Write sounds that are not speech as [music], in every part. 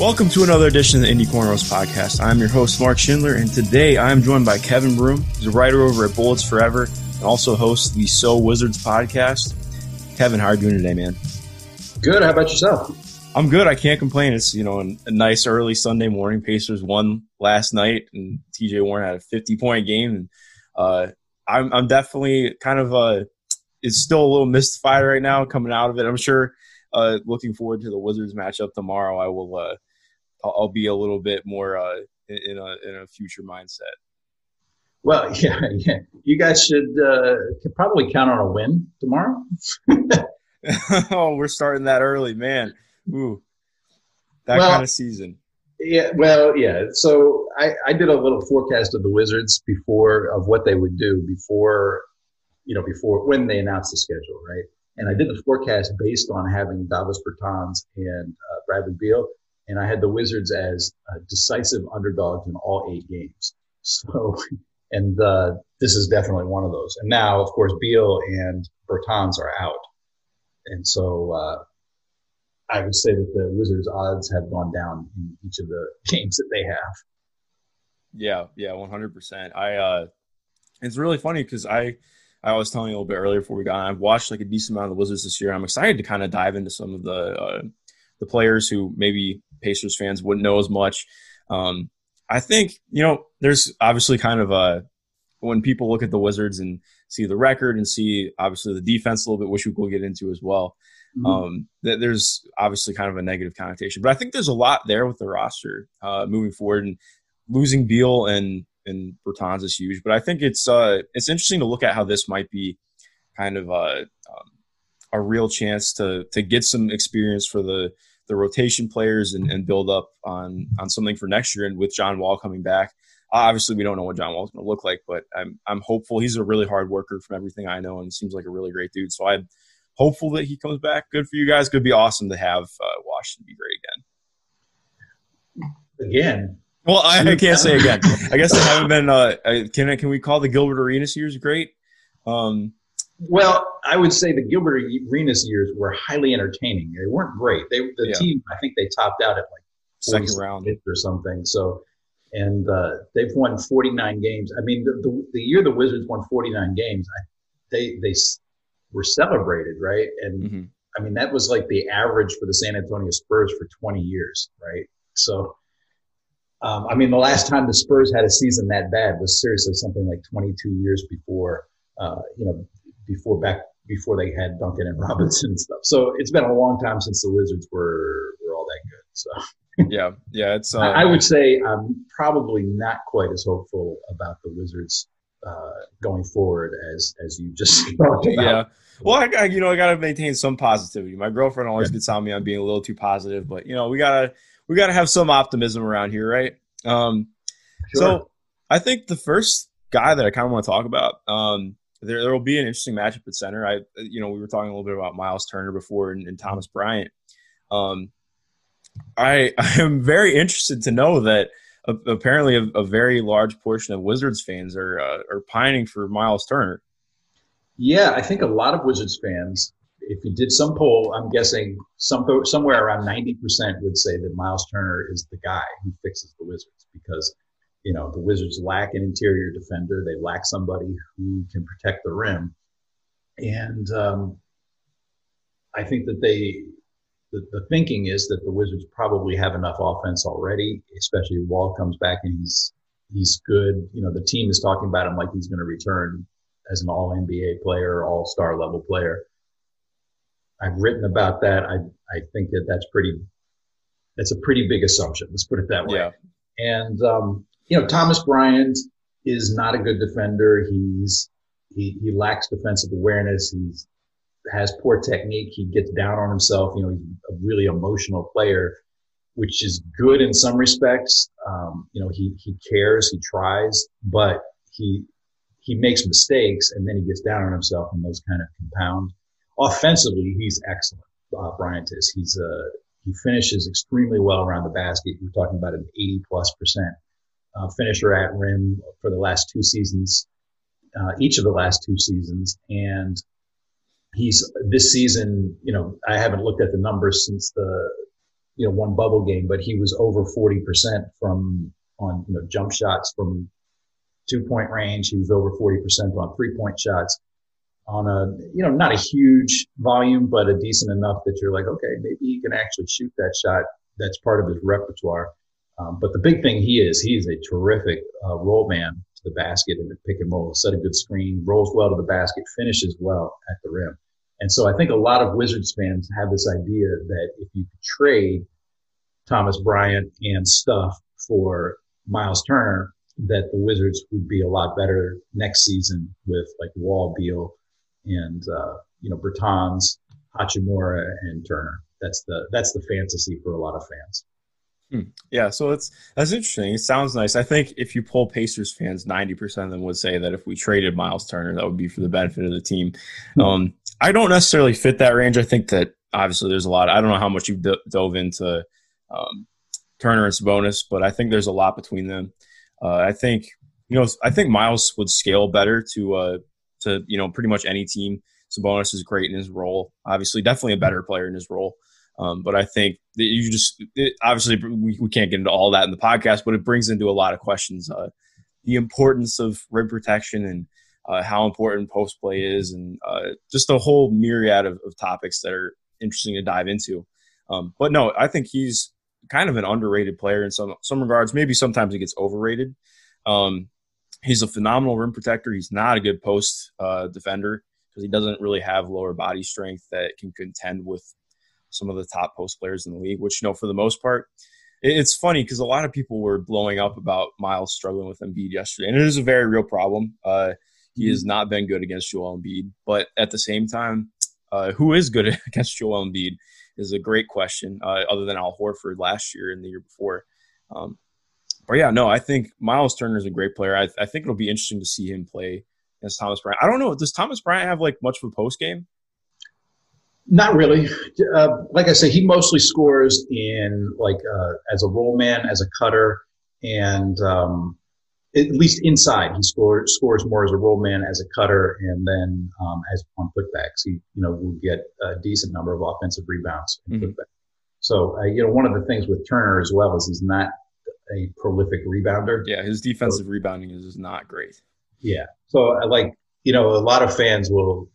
Welcome to another edition of the Indy Cornrows podcast. I'm your host, Mark Schindler, and today I'm joined by Kevin Broom, who's a writer over at Bullets Forever and also hosts the So Wizards podcast. Kevin, how are you doing today, man? Good. How about yourself? I'm good. I can't complain. It's you know a nice early Sunday morning. Pacers won last night, and TJ Warren had a 50 point game. And uh, I'm I'm definitely kind of uh, it's still a little mystified right now coming out of it. I'm sure. Uh, looking forward to the Wizards matchup tomorrow. I will. I'll, I'll be a little bit more uh, in a in a future mindset. Well, [laughs] yeah, yeah. You guys should uh, probably count on a win tomorrow. [laughs] oh, we're starting that early, man. Ooh, that well, kind of season. Yeah, well, yeah. So I, I did a little forecast of the Wizards before of what they would do before, you know, before when they announced the schedule, right? And I did the forecast based on having Davis Bertans and uh, Bradley Beal, and I had the Wizards as a decisive underdogs in all eight games. So, and uh, this is definitely one of those. And now, of course, Beal and Bertans are out, and so uh, I would say that the Wizards' odds have gone down in each of the [laughs] games that they have. Yeah, yeah, one hundred percent. I uh, it's really funny because I I was telling you a little bit earlier before we got on. I've watched like a decent amount of the Wizards this year. I'm excited to kind of dive into some of the uh, the players who maybe Pacers fans wouldn't know as much. Um, I think you know there's obviously kind of a when people look at the Wizards and see the record and see obviously the defense a little bit, which we will get into as well. Mm-hmm. Um, there's obviously kind of a negative connotation, but I think there's a lot there with the roster uh, moving forward. And losing Beal and and Bertans is huge, but I think it's uh, it's interesting to look at how this might be kind of a uh, um, a real chance to to get some experience for the the rotation players and, and build up on on something for next year. And with John Wall coming back, obviously we don't know what John Wall is going to look like, but I'm I'm hopeful. He's a really hard worker from everything I know, and seems like a really great dude. So I'm hopeful that he comes back. Good for you guys. Could be awesome to have uh, Washington be great again. Again. Well, I, I can't say again. [laughs] I guess they haven't been. Uh, can can we call the Gilbert Arenas years great? Um, well, I would say the Gilbert Arenas years were highly entertaining. They weren't great. They the yeah. team. I think they topped out at like second round or something. So, and uh, they've won 49 games. I mean, the, the, the year the Wizards won 49 games, I, they they were celebrated, right? And mm-hmm. I mean, that was like the average for the San Antonio Spurs for 20 years, right? So, um, I mean, the last time the Spurs had a season that bad was seriously something like 22 years before, uh, you know, before back before they had Duncan and [laughs] Robinson and stuff. So it's been a long time since the Wizards were were all that good. So. [laughs] yeah, yeah, it's. Uh, I, I would say I'm probably not quite as hopeful about the Wizards uh, going forward as as you just [laughs] talked about. Yeah. Well, I, I you know I got to maintain some positivity. My girlfriend always yeah. gets on me on being a little too positive, but you know we gotta we gotta have some optimism around here, right? Um, sure. So I think the first guy that I kind of want to talk about, um, there there will be an interesting matchup at center. I you know we were talking a little bit about Miles Turner before and, and Thomas Bryant. Um, I [laughs] I am very interested to know that apparently a, a, very large portion of Wizards fans are uh, are pining for Miles Turner. Yeah, I think a lot of Wizards fans, if you did some poll, I'm guessing some somewhere around 90% would say that Miles Turner is the guy who fixes the Wizards because you know the Wizards lack an interior defender, they lack somebody who can protect the rim, and um, I think that they the, the thinking is that the Wizards probably have enough offense already, especially if Wall comes back and he's he's good. You know, the team is talking about him like he's going to return as an All NBA player, All Star level player. I've written about that. I I think that that's pretty that's a pretty big assumption. Let's put it that way. Yeah. And um, you know, Thomas Bryant is not a good defender. He's he, he lacks defensive awareness. He's has poor technique. He gets down on himself. You know, he's a really emotional player, which is good in some respects. Um, you know, he, he cares, he tries, but he, he makes mistakes and then he gets down on himself and those kind of compound. Offensively, he's excellent. Uh, Bryant is. He's, uh, he finishes extremely well around the basket. You're talking about an 80 plus percent uh, finisher at rim for the last two seasons, uh, each of the last two seasons. And he's this season, you know, I haven't looked at the numbers since the you know one bubble game, but he was over forty percent from on you know jump shots from two point range. He was over forty percent on three point shots on a you know not a huge volume, but a decent enough that you're like, okay, maybe he can actually shoot that shot. That's part of his repertoire. Um, but the big thing he is, he is a terrific uh, roll man to the basket and the pick and roll. Set a good screen, rolls well to the basket, finishes well at the rim. And so I think a lot of Wizards fans have this idea that if you trade Thomas Bryant and stuff for Miles Turner, that the Wizards would be a lot better next season with like Wall, Beal, and uh, you know Bertans, Hachimura, and Turner. That's the that's the fantasy for a lot of fans. Hmm. Yeah, so it's that's interesting. It sounds nice. I think if you pull Pacers fans, ninety percent of them would say that if we traded Miles Turner, that would be for the benefit of the team. Hmm. Um, I don't necessarily fit that range. I think that obviously there's a lot. I don't know how much you d- dove into um, Turner and Sabonis, but I think there's a lot between them. Uh, I think you know I think Miles would scale better to uh, to you know pretty much any team. Sabonis is great in his role. Obviously, definitely a better player in his role. Um, but I think that you just it, obviously we, we can't get into all that in the podcast, but it brings into a lot of questions uh, the importance of rim protection and uh, how important post play is, and uh, just a whole myriad of, of, topics that are interesting to dive into. Um, but no, I think he's kind of an underrated player in some some regards. Maybe sometimes he gets overrated. Um, he's a phenomenal rim protector. He's not a good post uh, defender because he doesn't really have lower body strength that can contend with some of the top post players in the league. Which you know, for the most part, it's funny because a lot of people were blowing up about Miles struggling with Embiid yesterday, and it is a very real problem. Uh, he has mm-hmm. not been good against Joel Embiid, but at the same time, uh, who is good [laughs] against Joel Embiid is a great question. Uh, other than Al Horford last year and the year before. Um, but yeah, no, I think Miles Turner is a great player. I, I think it'll be interesting to see him play against Thomas Bryant. I don't know. Does Thomas Bryant have like much of a post game? Not really. Uh, like I say, he mostly scores in like uh, as a roll man, as a cutter, and um, at least inside, he scores scores more as a roll man, as a cutter, and then um, as on putbacks, he you know will get a decent number of offensive rebounds and mm-hmm. So uh, you know, one of the things with Turner as well is he's not a prolific rebounder. Yeah, his defensive so, rebounding is, is not great. Yeah. So I like, you know, a lot of fans will,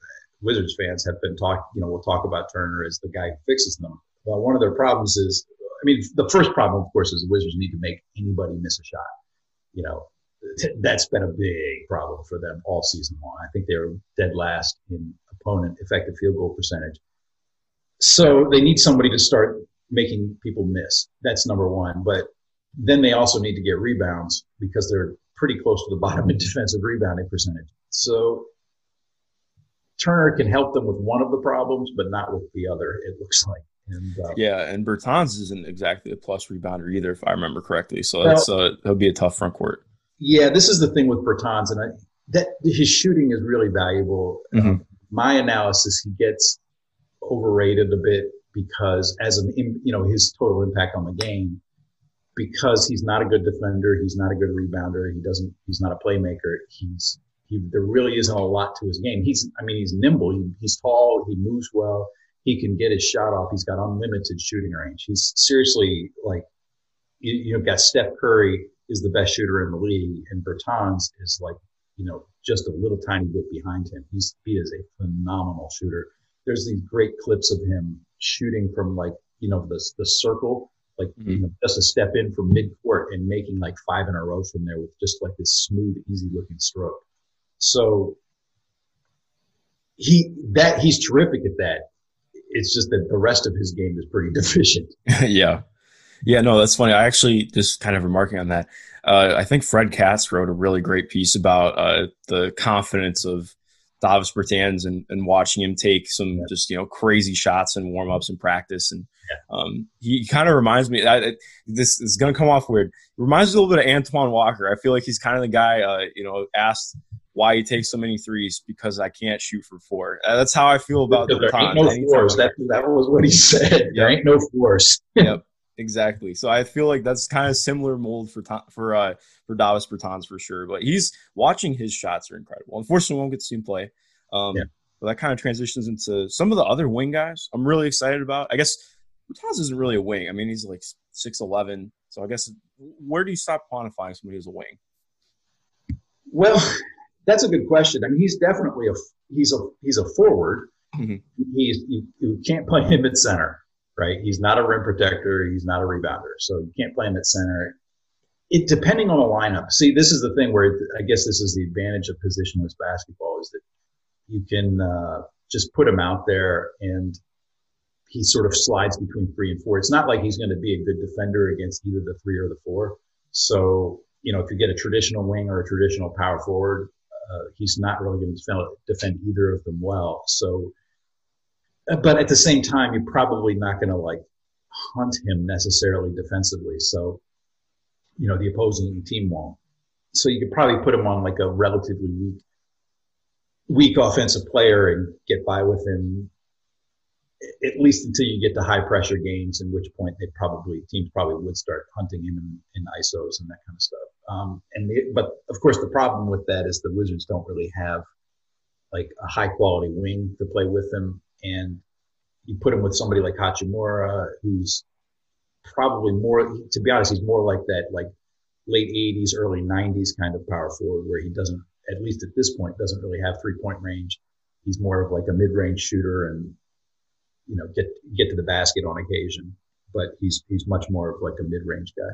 Wizards fans have been talking, you know, we'll talk about Turner as the guy who fixes them. Well, one of their problems is, I mean, the first problem, of course, is the Wizards need to make anybody miss a shot. You know, that's been a big problem for them all season long. I think they were dead last in opponent effective field goal percentage. So they need somebody to start making people miss. That's number one. But then they also need to get rebounds because they're pretty close to the [laughs] bottom in defensive rebounding percentage. So Turner can help them with one of the problems, but not with the other. It looks like. And, uh, yeah, and Bertans isn't exactly a plus rebounder either, if I remember correctly. So that's uh, it'll be a tough front court. Yeah, this is the thing with Bertans, and I, that his shooting is really valuable. Mm-hmm. Um, my analysis, he gets overrated a bit because as an you know his total impact on the game because he's not a good defender, he's not a good rebounder, he doesn't, he's not a playmaker. He's, he, there really isn't a lot to his game. He's, I mean, he's nimble, he, he's tall, he moves well, he can get his shot off. He's got unlimited shooting range. He's seriously like, you, you know, got Steph Curry is the best shooter in the league, and Bertans is like, you know, just a little tiny bit behind him. He's he is a phenomenal shooter. There's these great clips of him shooting from like, you know, the the circle like mm-hmm. you know, just a step in from mid court and making like five in a row from there with just like this smooth, easy looking stroke. So he that he's terrific at that. It's just that the rest of his game is pretty [laughs] deficient. [laughs] yeah. Yeah, no, that's funny. I actually just kind of remarking on that. Uh, I think Fred Katz wrote a really great piece about uh, the confidence of Davis Bertans and, and watching him take some yeah. just you know crazy shots and warm ups and practice and yeah. um, he kind of reminds me that this is going to come off weird. Reminds me a little bit of Antoine Walker. I feel like he's kind of the guy uh, you know asked why he takes so many threes because I can't shoot for four. Uh, that's how I feel about the there ain't no force. That, that was what he said. Yep. There ain't no force. [laughs] yep. Exactly. So I feel like that's kind of similar mold for for uh, for Davis Bertans for sure. But he's watching his shots are incredible. Unfortunately, we won't get to see him play. Um, yeah. But that kind of transitions into some of the other wing guys. I'm really excited about. I guess Bertans isn't really a wing. I mean, he's like six eleven. So I guess where do you stop quantifying somebody as a wing? Well, that's a good question. I mean, he's definitely a he's a he's a forward. Mm-hmm. He's you, you can't play him at center, right? He's not a rim protector. He's not a rebounder, so you can't play him at center. It depending on the lineup. See, this is the thing where I guess this is the advantage of positionless basketball is that you can uh, just put him out there and he sort of slides between three and four. It's not like he's going to be a good defender against either the three or the four. So, you know, if you get a traditional wing or a traditional power forward, he's not really going to defend, defend either of them well. So, uh, but at the same time, you're probably not going to like hunt him necessarily defensively. So, you know, the opposing team won't. So you could probably put him on like a relatively weak, weak offensive player and get by with him at least until you get to high pressure games, in which point they probably teams probably would start hunting him in, in ISOs and that kind of stuff. Um, and the, but of course, the problem with that is the Wizards don't really have like a high quality wing to play with them, and you put him with somebody like Hachimura, who's probably more. To be honest, he's more like that like late '80s, early '90s kind of power forward, where he doesn't, at least at this point, doesn't really have three point range. He's more of like a mid range shooter and you know get get to the basket on occasion, but he's he's much more of like a mid range guy.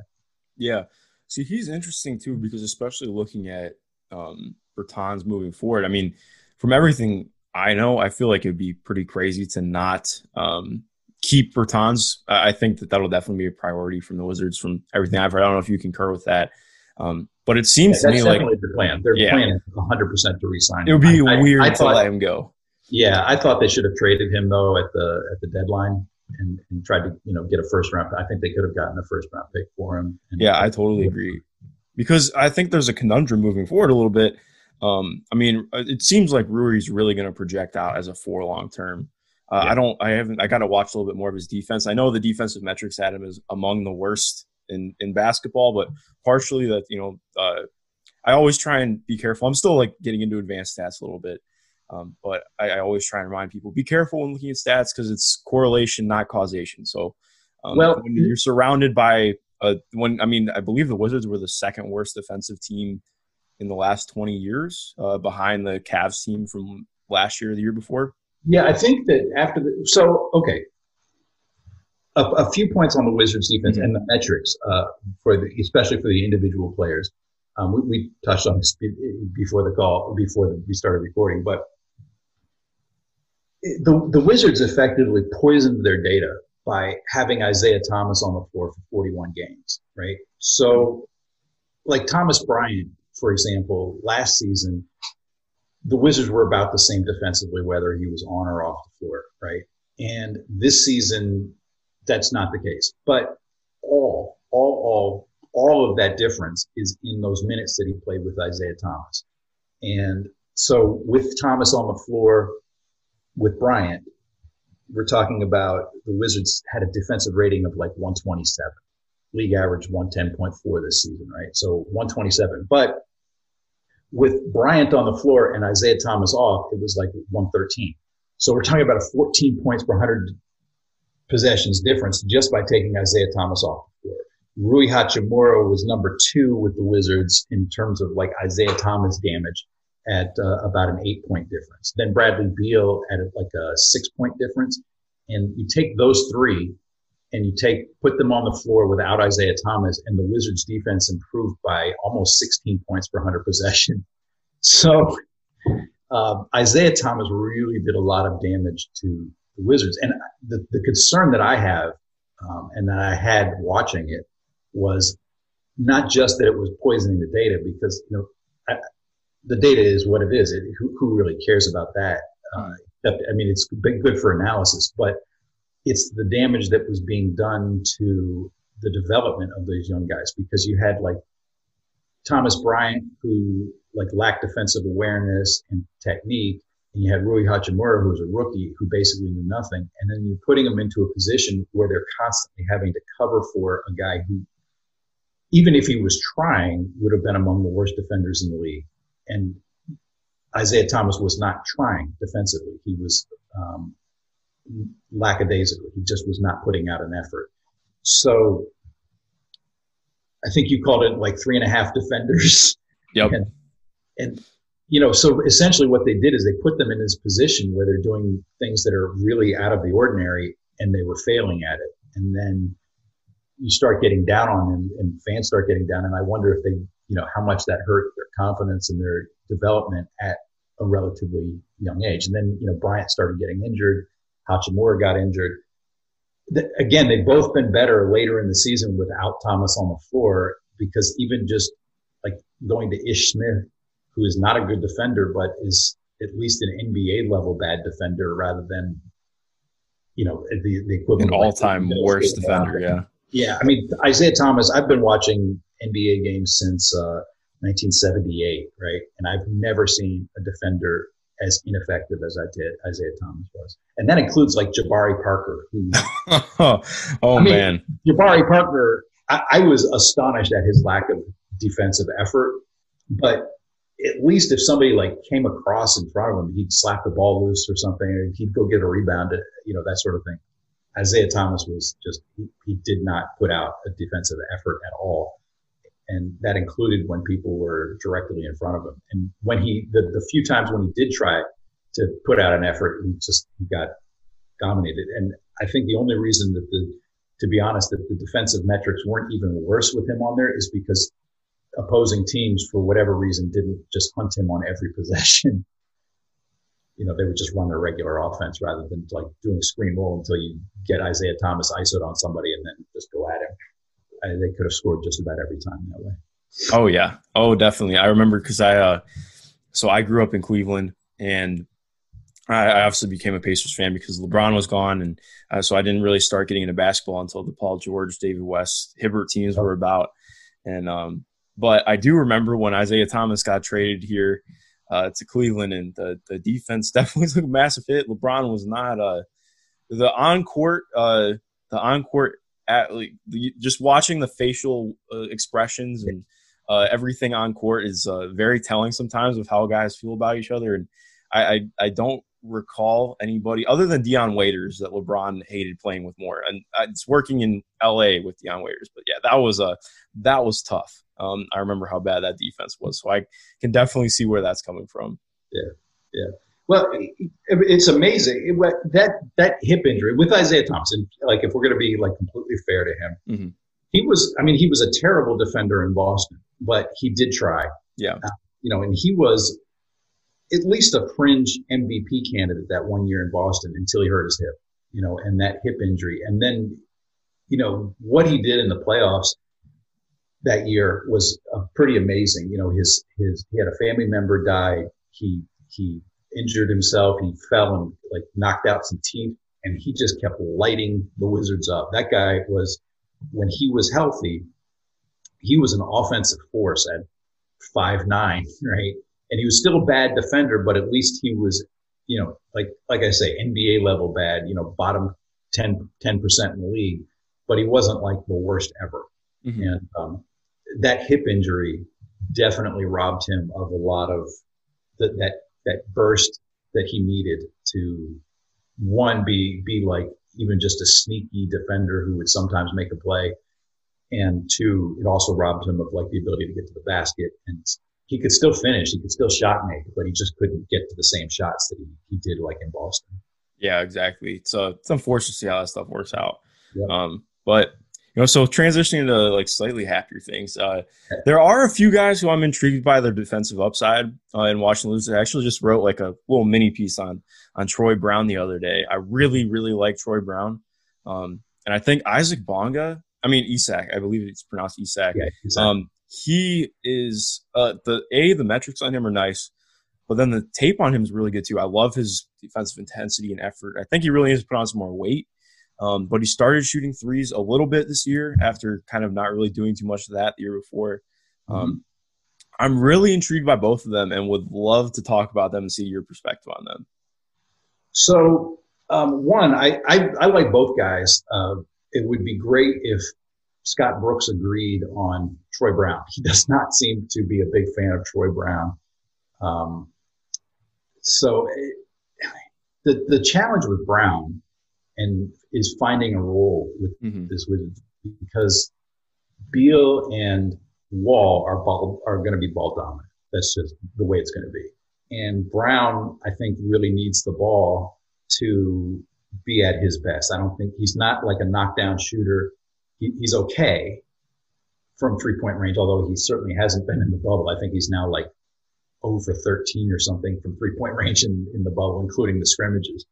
Yeah, see, he's interesting too because especially looking at um, Bertans moving forward. I mean, from everything I know, I feel like it would be pretty crazy to not um, keep Bertans. I think that that'll definitely be a priority from the Wizards. From everything I've heard, I don't know if you concur with that. Um, but it seems yeah, to me like the plan. Their yeah. plan is 100 percent to resign. It would be weird I, I to thought, let him go. Yeah, I thought they should have traded him though at the at the deadline and, and tried to you know get a first round. I think they could have gotten a first round pick for him. yeah, I totally agree because I think there's a conundrum moving forward a little bit. Um, I mean, it seems like Rui's really going to project out as a four long term. Uh, yeah. I don't. I haven't. I got to watch a little bit more of his defense. I know the defensive metrics at him is among the worst in in basketball, but partially that you know, uh, I always try and be careful. I'm still like getting into advanced stats a little bit, um, but I, I, always try and remind people be careful when looking at stats because it's correlation, not causation. So, um, well, when you're surrounded by a, when I mean, I believe the Wizards were the second worst defensive team in the last 20 years, uh, behind the Cavs team from last year, the year before. Yeah, I think that after the so okay, a, a few points on the Wizards defense mm-hmm. and the metrics uh, for the especially for the individual players. Um, we, we, touched on this before the call, before the, we started recording, but the, the Wizards effectively poisoned their data by having Isaiah Thomas on the floor for 41 games, right? So, like Thomas Bryant, for example, last season, the Wizards were about the same defensively, whether he was on or off the floor, right? And this season, that's not the case. But all, all, all, all of that difference is in those minutes that he played with Isaiah Thomas. And so with Thomas on the floor, with Bryant, we're talking about the Wizards had a defensive rating of like 127. League average 110.4 this season, right? So 127. But with Bryant on the floor and Isaiah Thomas off, it was like 113. So we're talking about a 14 points per 100 possessions difference just by taking Isaiah Thomas off the floor. Rui Hachimura was number two with the Wizards in terms of like Isaiah Thomas damage at uh, about an eight point difference. Then Bradley Beal at like a six point difference. And you take those three and you take, put them on the floor without Isaiah Thomas and the Wizards defense improved by almost 16 points per 100 possession. [laughs] So, uh, Isaiah Thomas really did a lot of damage to the Wizards. And the, the concern that I have, um, and that I had watching it was not just that it was poisoning the data because, you know, I, the data is what it is. It, who, who, really cares about that? Uh, I mean, it's been good for analysis, but it's the damage that was being done to the development of those young guys because you had like Thomas Bryant who like lacked defensive awareness and technique. And you had Rui Hachimura, who was a rookie who basically knew nothing. And then you're putting them into a position where they're constantly having to cover for a guy who, even if he was trying, would have been among the worst defenders in the league and Isaiah Thomas was not trying defensively. He was um, lackadaisical. He just was not putting out an effort. So I think you called it like three and a half defenders. [laughs] Yep. And, and you know, so essentially what they did is they put them in this position where they're doing things that are really out of the ordinary and they were failing at it. And then you start getting down on them and fans start getting down. And I wonder if they, you know, how much that hurt their confidence and their development at a relatively young age. And then, you know, Bryant started getting injured. Hachimura got injured. The, again, they've both been better later in the season without Thomas on the floor because even just like going to Ish Smith who is not a good defender, but is at least an NBA level bad defender rather than, you know, the, the equivalent. An all time worst defender, yeah. Yeah. I mean, Isaiah Thomas, I've been watching NBA games since uh, 1978, right? And I've never seen a defender as ineffective as I did Isaiah Thomas was. And that includes like Jabari Parker, who. [laughs] oh, I mean, man. Jabari Parker, I, I was astonished at his lack of defensive effort, but at least if somebody like came across in front of him, he'd slap the ball loose or something, or he'd go get a rebound, you know, that sort of thing. Isaiah Thomas was just, he, he did not put out a defensive effort at all. And that included when people were directly in front of him. And when he, the, the few times when he did try to put out an effort, he just, he got dominated. And I think the only reason that the, to be honest, that the defensive metrics weren't even worse with him on there is because opposing teams, for whatever reason, didn't just hunt him on every [laughs] possession. you know, they would just run their regular offense rather than like doing screen roll until you get Isaiah Thomas ISOed on somebody and then just go at him. I, they could have scored just about every time that way. Oh yeah. Oh, definitely. I remember because I, uh, so I grew up in Cleveland and I, I obviously became a Pacers fan because LeBron was gone. And uh, so I didn't really start getting into basketball until the Paul George, David West, Hibbert teams were about. And, um, but I do remember when Isaiah Thomas got traded here uh, to Cleveland, and the the defense [laughs] definitely took a massive hit. LeBron was not uh, the on court uh, the on court at like, just watching the facial uh, expressions and uh, everything on court is uh, very telling sometimes of how guys feel about each other. And I, I, I don't recall anybody other than Dion Waiters that LeBron hated playing with more. And it's working in LA with Dion Waiters, but yeah, that was a that was tough. Um, I remember how bad that defense was, so I can definitely see where that's coming from. Yeah, yeah. Well, it's amazing it, that that hip injury with Isaiah Thomas. Like, if we're going to be like completely fair to him, mm-hmm. he was. I mean, he was a terrible defender in Boston, but he did try. Yeah. Uh, you know, and he was at least a fringe MVP candidate that one year in Boston until he hurt his hip. You know, and that hip injury, and then, you know, what he did in the playoffs that year was uh, pretty amazing. You know, his his he had a family member die. He he injured himself. He fell and like knocked out some teeth, and he just kept lighting the Wizards up. That guy was when he was healthy, he was an offensive force at five nine, [laughs] right? And he was still a bad defender, but at least he was, you know, like like I say, NBA level bad. You know, bottom 10 percent in the league, but he wasn't like the worst ever. Mm-hmm. And um, that hip injury definitely robbed him of a lot of the, that that burst that he needed to one be be like even just a sneaky defender who would sometimes make a play, and two, it also robbed him of like the ability to get to the basket and he could still finish, he could still shot make, but he just couldn't get to the same shots that he, he did like in Boston. Yeah, exactly. So it's unfortunate to see how that stuff works out. Yep. Um, but you know, so transitioning to like slightly happier things, uh, there are a few guys who I'm intrigued by their defensive upside uh, in Washington Losers. I actually just wrote like a little mini piece on on Troy Brown the other day. I really, really like Troy Brown, um, and I think Isaac Bonga. I mean Isak. I believe it's pronounced Isak. Yeah, exactly. um, he is uh, the a the metrics on him are nice, but then the tape on him is really good too. I love his defensive intensity and effort. I think he really needs to put on some more weight. Um, but he started shooting threes a little bit this year after kind of not really doing too much of that the year before. Um, mm-hmm. I'm really intrigued by both of them and would love to talk about them and see your perspective on them. So, um, one, I, I, I, like both guys. Uh, it would be great if Scott Brooks agreed on Troy Brown. He [laughs] does not seem to be a big fan of Troy Brown. Um, so, it, the, the challenge with Brown and is finding a role with mm-hmm. this Wizards because Beal and Wall are ball are going to be ball dominant. That's just the way it's going to be. And Brown, I think, really needs the ball to be at his best. I don't think he's not like a knockdown shooter. He, he's okay from three point range, although he certainly hasn't been in the bubble. I think he's now like over 13 or something from three point range in, in the bubble, including the scrimmages.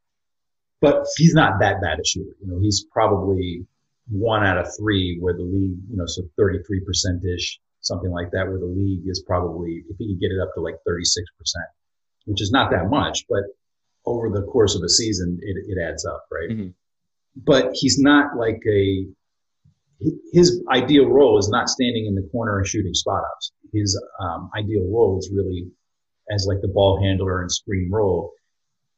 But he's not that bad a shooter. You know, he's probably one out of three where the league, you know, so 33% ish, something like that, where the league is probably, if he could get it up to like 36%, which is not that much, but over the course of a season, it, it adds up, right? Mm-hmm. But he's not like a, his ideal role is not standing in the corner and shooting spot ups. His um, ideal role is really as like the ball handler and screen role.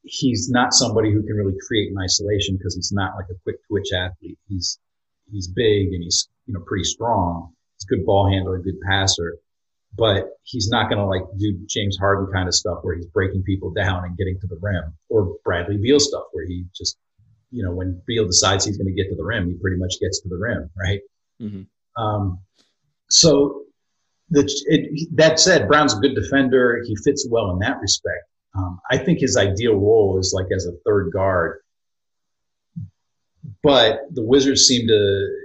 He's not somebody who can really create in isolation because he's not like a quick twitch athlete. He's he's big and he's you know pretty strong. He's a good ball handler, a good passer, but he's not going to like do James Harden kind of stuff where he's breaking people down and getting to the rim, or Bradley Beal stuff where he just you know when Beal decides he's going to get to the rim, he pretty much gets to the rim, right? Mm-hmm. Um, so the, it, that said, Brown's a good defender. He fits well in that respect. Um, I think his ideal role is like as a third guard but the Wizards seem to,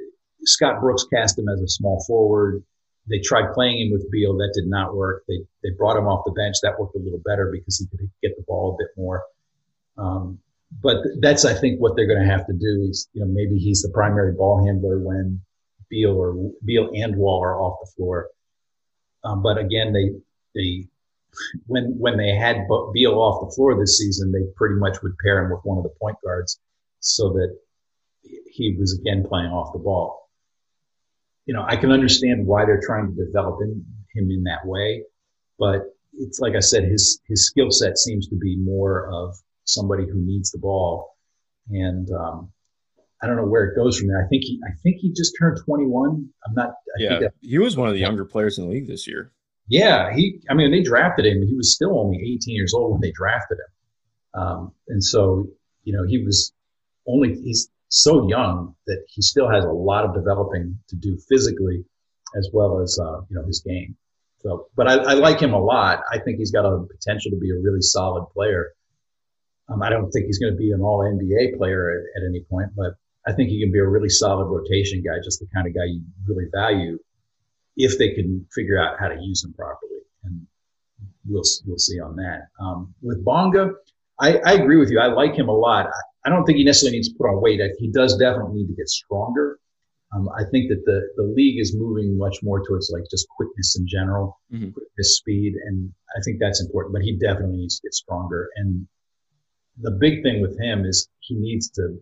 Scott Brooks cast him as a small forward. They tried playing him with Beal. That did not work. They, they brought him off the bench. That worked a little better because he could get the ball a bit more. Um, but that's, I think, what they're going to have to do is, you know, maybe he's the primary ball handler when Beal or Beal and Wall are off the floor. Um, but again, they, they, when, when they had Beal off the floor this season, they pretty much would pair him with one of the point guards so that he was again playing off the ball. You know, I can understand why they're trying to develop in, him in that way, but it's like I said, his his skill set seems to be more of somebody who needs the ball, and um, I don't know where it goes from there. I think he I think he just turned 21. I'm not. I yeah, he was one of the younger players in the league this year. Yeah, he. I mean, they drafted him. He was still only 18 years old when they drafted him, um, and so you know he was only he's so young that he still has a lot of developing to do physically as well as uh, you know his game. So, but I, I, like him a lot. I think he's got a potential to be a really solid player. Um, I don't think he's going to be an All NBA player at, at, any point, but I think he can be a really solid rotation guy, just the kind of guy you really value if they can figure out how to use them properly. And we'll we'll see on that. Um, with Bonga, I, I, agree with you. I like him a lot. I don't think he necessarily needs to put on weight. He does definitely need to get stronger. Um, I think that the, the league is moving much more towards like just quickness in general, mm-hmm. quickness, speed, and I think that's important. But he definitely needs to get stronger. And the big thing with him is he needs to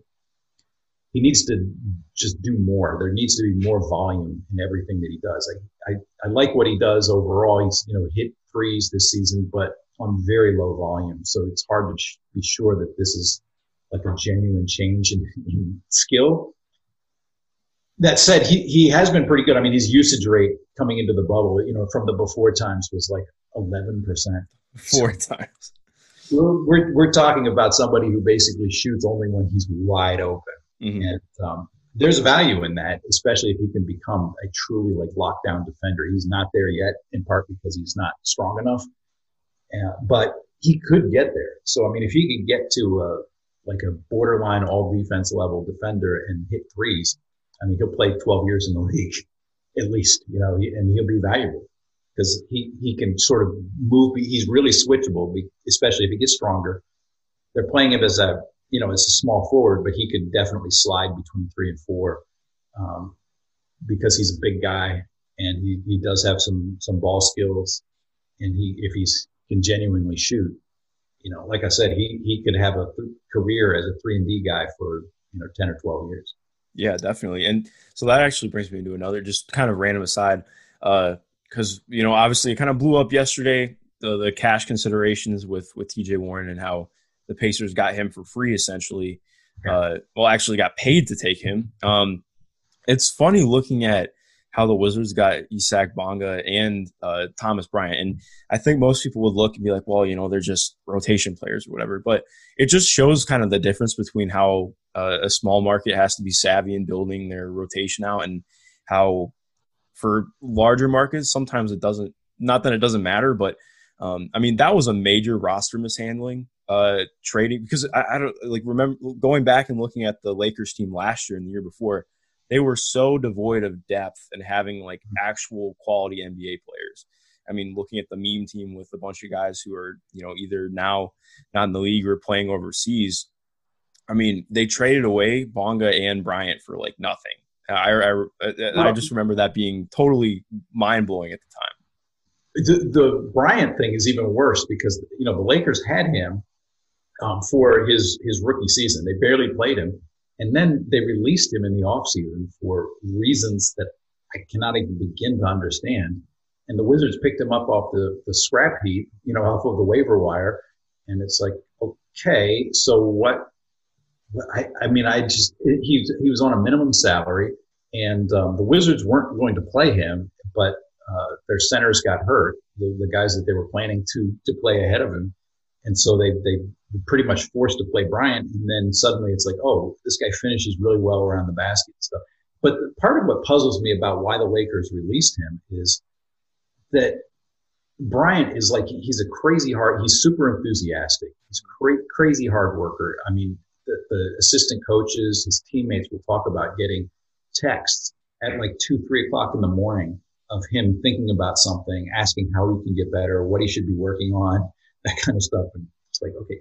he needs to just do more. There needs to be more volume in everything that he does. I, I, I like what he does overall. He's you know hit threes this season, but on very low volume, so it's hard to be sure that this is like a genuine change in, in skill. That said, he, he has been pretty good. I mean, his usage rate coming into the bubble, you know, from the before times was like 11%. Four times. We're, we're, we're, talking about somebody who basically shoots only when he's wide open. Mm-hmm. And, um, there's value in that, especially if he can become a truly like lockdown defender. He's not there yet, in part because he's not strong enough, uh, but he could get there. So, I mean, if he could get to a, like a borderline all defense level defender and hit threes, I mean, he'll play 12 years in the [laughs] league at least, you know, and he'll be valuable because he, he can sort of move. He's really switchable, especially if he gets stronger. They're playing him as a, you know, as a small forward, but he could definitely slide between three and four, um, because he's a big guy and he, he does have some, some ball skills and he, if he's can genuinely shoot, you know, like I said, he, he could have a th- career as a three and D guy for, you know, 10 or 12 years. Yeah, definitely. And so that actually brings me to another just kind of random aside. Uh, cause you know, obviously it kind of blew up yesterday, the, the cash considerations with, with TJ Warren and how the Pacers got him for free essentially. Uh, well, actually got paid to take him. Um, it's funny looking at how the Wizards got Isak Bonga and uh, Thomas Bryant. And I think most people would look and be like, well, you know, they're just rotation players or whatever. But it just shows kind of the difference between how uh, a small market has to be savvy in building their rotation out and how for larger markets, sometimes it doesn't, not that it doesn't matter, but um, I mean, that was a major roster mishandling uh, trading because I, I don't like remember going back and looking at the Lakers team last year and the year before they were so devoid of depth and having like mm-hmm. actual quality NBA players. I mean, looking at the meme team with a bunch of guys who are, you know, either now not in the league or playing overseas. I mean, they traded away Bonga and Bryant for like nothing. I, I, I just remember that being totally mind blowing at the time. The, the Bryant thing is even worse because you know the Lakers had him um, for his his rookie season. They barely played him, and then they released him in the offseason for reasons that I cannot even begin to understand. And the Wizards picked him up off the, the scrap heap, you know, off of the waiver wire. And it's like, okay, so what? I, I mean, I just, he, he was on a minimum salary and um, the Wizards weren't going to play him, but uh, their centers got hurt, the, the guys that they were planning to, to play ahead of him. And so they, they pretty much forced to play Bryant. And then suddenly it's like, oh, this guy finishes really well around the basket and stuff. But part of what puzzles me about why the Lakers released him is that Bryant is like, he's a crazy hard, he's super enthusiastic. He's cra- crazy hard worker. I mean, the, the assistant coaches, his teammates will talk about getting texts at like two, three o'clock in the morning of him thinking about something, asking how he can get better, what he should be working on, that kind of stuff. And it's like, okay,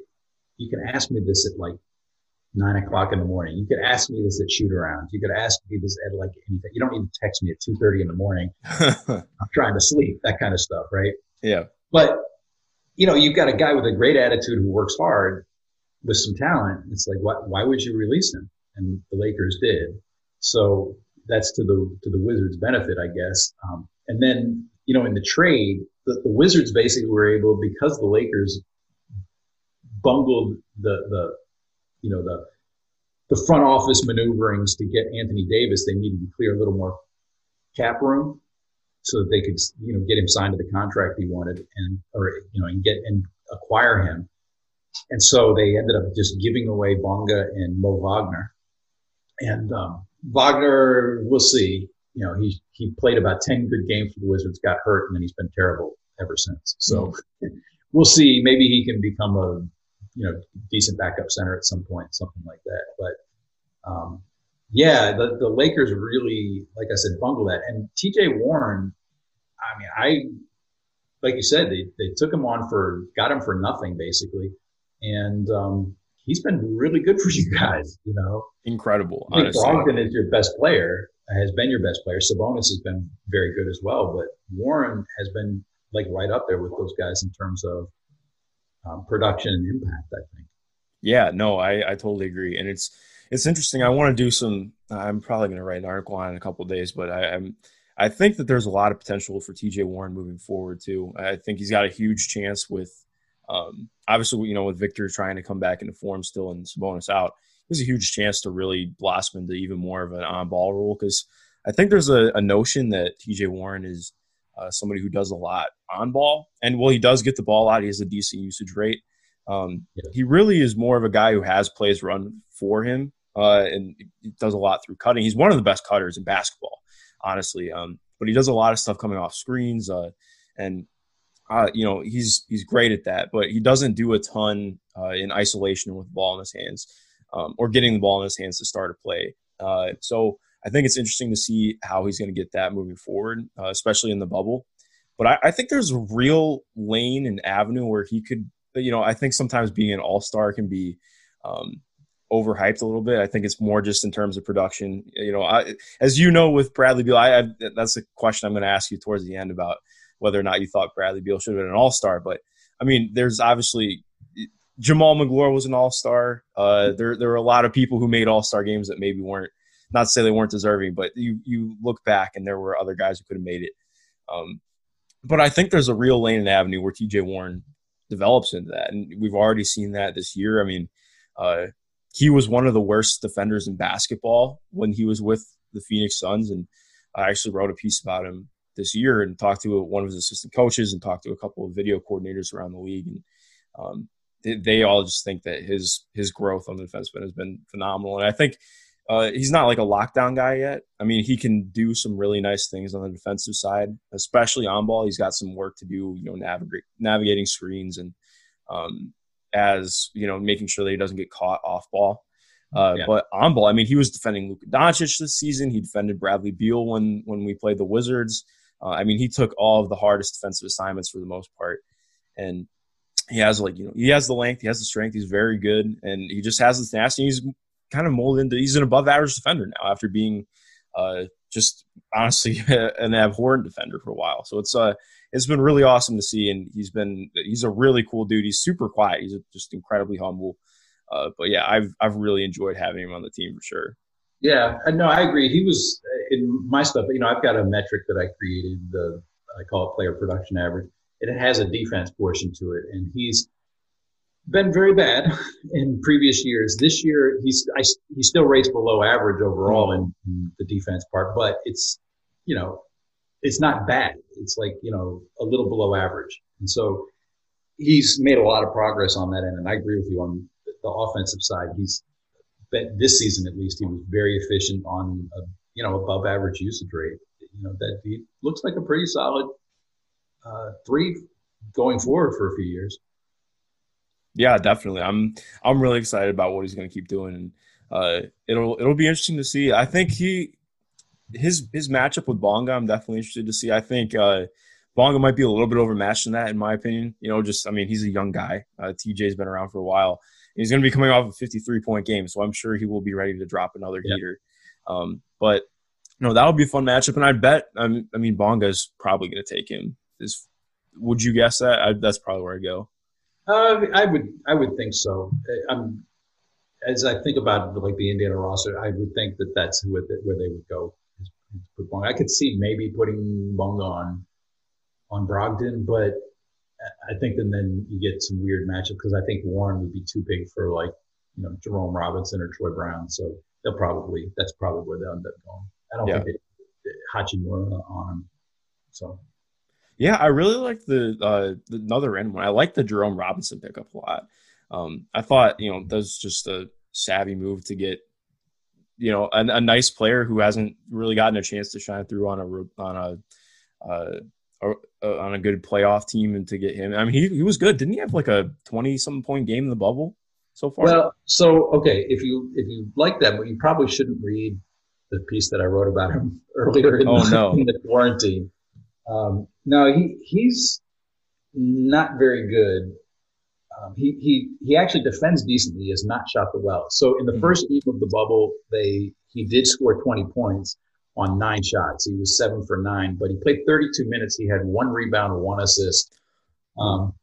you can ask me this at like nine o'clock in the morning. You could ask me this at shoot around. You could ask me this at like anything. You don't need to text me at two thirty in the morning. [laughs] I'm trying to sleep. That kind of stuff, right? Yeah. But you know, you've got a guy with a great attitude who works hard with some talent. It's like, why, why would you release him? And the Lakers did. So that's to the to the Wizards' benefit, I guess. Um, and then you know, in the trade, the, the Wizards basically were able because the Lakers bungled the the you know the the front office maneuverings to get Anthony Davis. They needed to clear a little more cap room so that they could you know get him signed to the contract he wanted and or you know and get and acquire him. And so they ended up just giving away Bonga and Mo Wagner. And um, Wagner, we'll see. You know, he he played about ten good games for the Wizards, got hurt, and then he's been terrible ever since. So mm-hmm. [laughs] we'll see. Maybe he can become a you know, decent backup center at some point, something like that. But, um, yeah, the, the Lakers really, like I said, bungled that. And TJ Warren, I mean, I, like you said, they, they took him on for, got him for nothing basically. And, um, he's been really good for you guys, you know. Incredible. I think Brogdon is your best player, has been your best player. Sabonis has been very good as well, but Warren has been like right up there with those guys in terms of um, production and impact. I think. Yeah, no, I, I totally agree, and it's it's interesting. I want to do some. I'm probably going to write an article on it in a couple days, but I, I'm I think that there's a lot of potential for TJ Warren moving forward too. I think he's got a huge chance with, um, obviously, you know, with Victor trying to come back into form still and Sabonis out, there's a huge chance to really blossom into even more of an on-ball role because I think there's a, a notion that TJ Warren is uh, somebody who does a lot on ball. And while he does get the ball out, he has a decent usage rate. Um, yeah. He really is more of a guy who has plays run for him uh, and does a lot through cutting. He's one of the best cutters in basketball, honestly. Um, but he does a lot of stuff coming off screens, uh, and uh, you know he's he's great at that. But he doesn't do a ton uh, in isolation with the ball in his hands um, or getting the ball in his hands to start a play. Uh, so I think it's interesting to see how he's going to get that moving forward, uh, especially in the bubble. But I, I, think there's a real lane and avenue where he could, you know, I think sometimes being an all star can be um, overhyped a little bit. I think it's more just in terms of production. You know, I, as you know, with Bradley Beal, I, I, that's a question I'm going to ask you towards the end about whether or not you thought Bradley Beal should have been an all star. But I mean, there's obviously Jamaal Magloire was an all star. Uh, there, there were a lot of people who made all star games that maybe weren't not to say they weren't deserving, but you you look back and there were other guys who could have made it. Um, but I think there's a real lane and avenue where TJ Warren develops into that, and we've already seen that this year. I mean, uh, he was one of the worst defenders in basketball when he was with the Phoenix Suns, and I actually wrote a piece about him this year and talked to one of his assistant coaches and talked to a couple of video coordinators around the league. And um, they, all just think that his his growth on the defenseman has been phenomenal. And I think uh, he's not like a lockdown guy yet. I mean, he can do some really nice things on the defensive side, especially on ball. He's got some work to do, you know, navigate, navigating screens and um, as you know, making sure that he doesn't get caught off ball. Uh, yeah. But on ball, I mean, he was defending Luka Doncic this season. He defended Bradley Beal when when we played the Wizards. Uh, I mean, he took all of the hardest defensive assignments for the most part, and he has like you know he has the length, he has the strength. He's very good, and he just has the tenacity. He's kind of molded into he's an above average defender now after being uh, just honestly [laughs] an abhorrent defender for a while. So it's uh it's been really awesome to see, and he's been he's a really cool dude. He's super quiet. He's just incredibly humble. Uh, but yeah, I've I've really enjoyed having him on the team for sure. Yeah, no, I agree. He was in my stuff. You know, I've got a metric that I created. The I call it player production average, it has a defense portion to it. And he's been very bad in previous years. This year, he's I, he still rates below average overall in, in the defense part, but it's you know it's not bad. It's like you know a little below average, and so he's made a lot of progress on that end. And I agree with you on the offensive side, he's this season at least he was very efficient on a you know above average usage rate. You know that he looks like a pretty solid uh, three going forward for a few years. Yeah, definitely. I'm I'm really excited about what he's going to keep doing, and uh, it'll it'll be interesting to see. I think he his his matchup with Bonga, I'm definitely interested to see. I think uh, Bonga might be a little bit overmatched in that, in my opinion. You know, just I mean, he's a young guy. Uh, TJ's been around for a while, He's going to be coming off a 53 point game, so I'm sure he will be ready to drop another yeah. heater. Um, but know that'll be a fun matchup, and I bet I mean, I mean Bonga is probably going to take him. Is would you guess that? I, that's probably where I go. Uh, I would I would think so. I'm as I think about like the Indiana roster, I would think that that's where they, where they would go. I could see maybe putting Bonga on on Brogdon, but I think and then you get some weird matchup because I think Warren would be too big for like you know Jerome Robinson or Troy Brown. So they'll probably that's probably where they'll end up going. I don't yeah. think they Hachimura on him. So yeah, I really like the uh the another end one. I like the Jerome Robinson pickup a lot. Um, I thought you know that's just a savvy move to get you know a, a, nice player who hasn't really gotten a chance to shine through on a on a uh, uh, on a good playoff team and to get him. I mean, he, he was good. Didn't he have like a 20 something point game in the bubble so far? Well, so, okay. If you, if you like that, but you probably shouldn't read the piece that I wrote about him [laughs] earlier in, oh, the, no. in the quarantine. Um, no, he, he's not very good. Um, he, he, he actually defends decently. He has not shot the well. So in the mm-hmm. first game of the bubble, they, he did score 20 points on nine shots. He was seven for nine, but he played 32 minutes. He had one rebound, one assist. Um,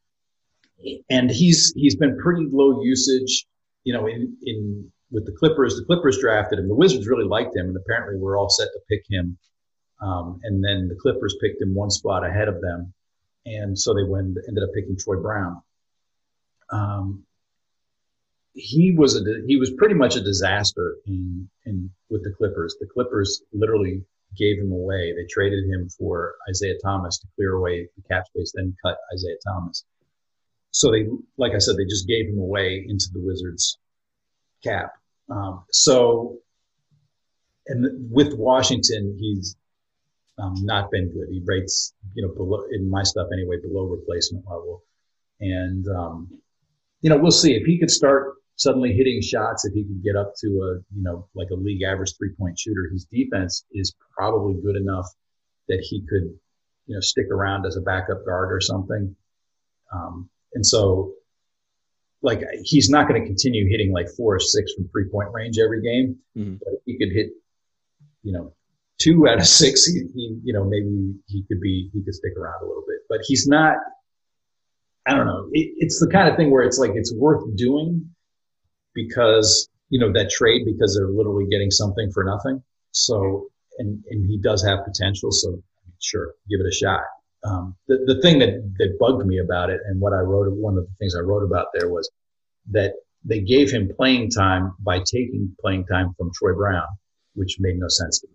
and he's, he's been pretty low usage, you know, in, in, with the Clippers, the Clippers drafted him. The Wizards really liked him and apparently we're all set to pick him. Um, and then the Clippers picked him one spot ahead of them. And so they went, ended up picking Troy Brown. Um, he was a he was pretty much a disaster in in with the Clippers. The Clippers literally gave him away. They traded him for Isaiah Thomas to clear away the cap space, then cut Isaiah Thomas. So they, like I said, they just gave him away into the Wizards cap. Um, so, and with Washington, he's um, not been good. He rates, you know, below in my stuff anyway, below replacement level. And um, you know, we'll see if he could start suddenly hitting shots, if he could get up to a, you know, like a league average three point shooter, his defense is probably good enough that he could, you know, stick around as a backup guard or something. Um, and so, like, he's not going to continue hitting like four or six from three point range every game. Mm-hmm. But he could hit, you know, two out of six, he, he, you know, maybe he could be, he could stick around a little bit. But he's not, I don't know. It, it's the kind of thing where it's like it's worth doing because you know that trade because they're literally getting something for nothing. So and and he does have potential. So sure, give it a shot. Um, the the thing that that bugged me about it and what I wrote one of the things I wrote about there was that they gave him playing time by taking playing time from Troy Brown, which made no sense to me.